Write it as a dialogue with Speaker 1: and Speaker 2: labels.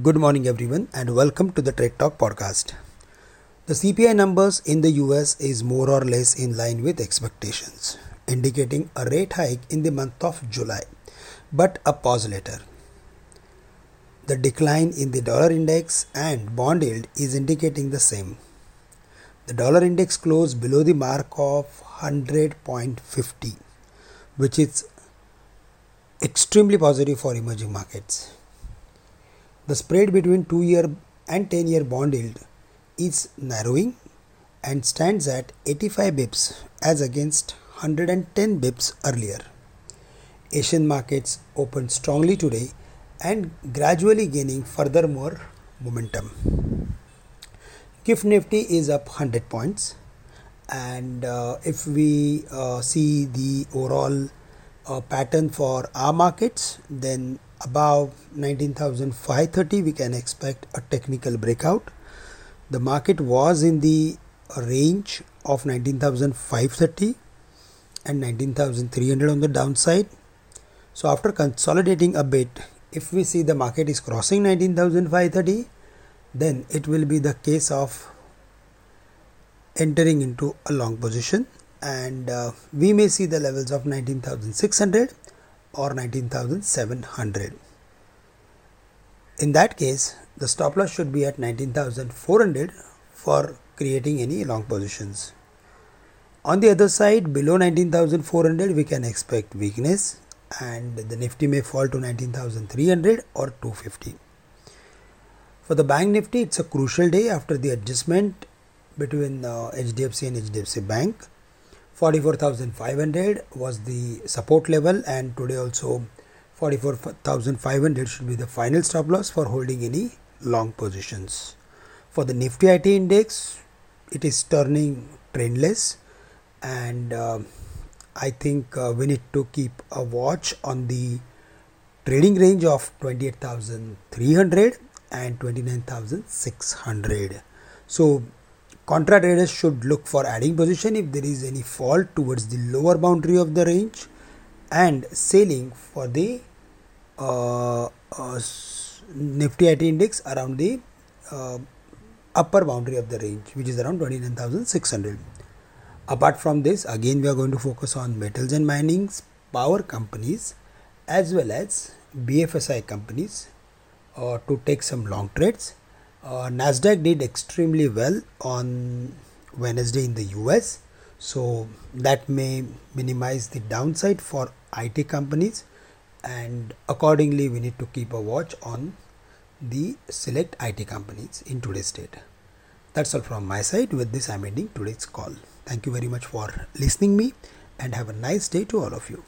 Speaker 1: Good morning, everyone, and welcome to the Trade Talk podcast. The CPI numbers in the US is more or less in line with expectations, indicating a rate hike in the month of July, but a pause later. The decline in the dollar index and bond yield is indicating the same. The dollar index closed below the mark of 100.50, which is extremely positive for emerging markets. The spread between 2 year and 10 year bond yield is narrowing and stands at 85 bips as against 110 bips earlier. Asian markets opened strongly today and gradually gaining further more momentum. GIFT Nifty is up 100 points and uh, if we uh, see the overall uh, pattern for our markets then above 19530 we can expect a technical breakout. The market was in the range of 19530 and 19300 on the downside. So after consolidating a bit if we see the market is crossing 19530 then it will be the case of entering into a long position. And uh, we may see the levels of 19600 or 19700 in that case the stop loss should be at 19400 for creating any long positions. On the other side below 19400 we can expect weakness and the nifty may fall to 19300 or 250 for the bank nifty it's a crucial day after the adjustment between uh, hdfc and hdfc bank 44500 was the support level and today also 44500 should be the final stop loss for holding any long positions. For the nifty it index it is turning trendless and uh, i think uh, we need to keep a watch on the trading range of 28300 and 29600 so Contra traders should look for adding position if there is any fall towards the lower boundary of the range and selling for the uh, uh, Nifty IT index around the uh, upper boundary of the range which is around 29,600. Apart from this again we are going to focus on metals and minings, power companies as well as BFSI companies uh, to take some long trades uh, Nasdaq did extremely well on Wednesday in the US, so that may minimize the downside for IT companies, and accordingly, we need to keep a watch on the select IT companies in today's date. That's all from my side. With this, I'm ending today's call. Thank you very much for listening me, and have a nice day to all of you.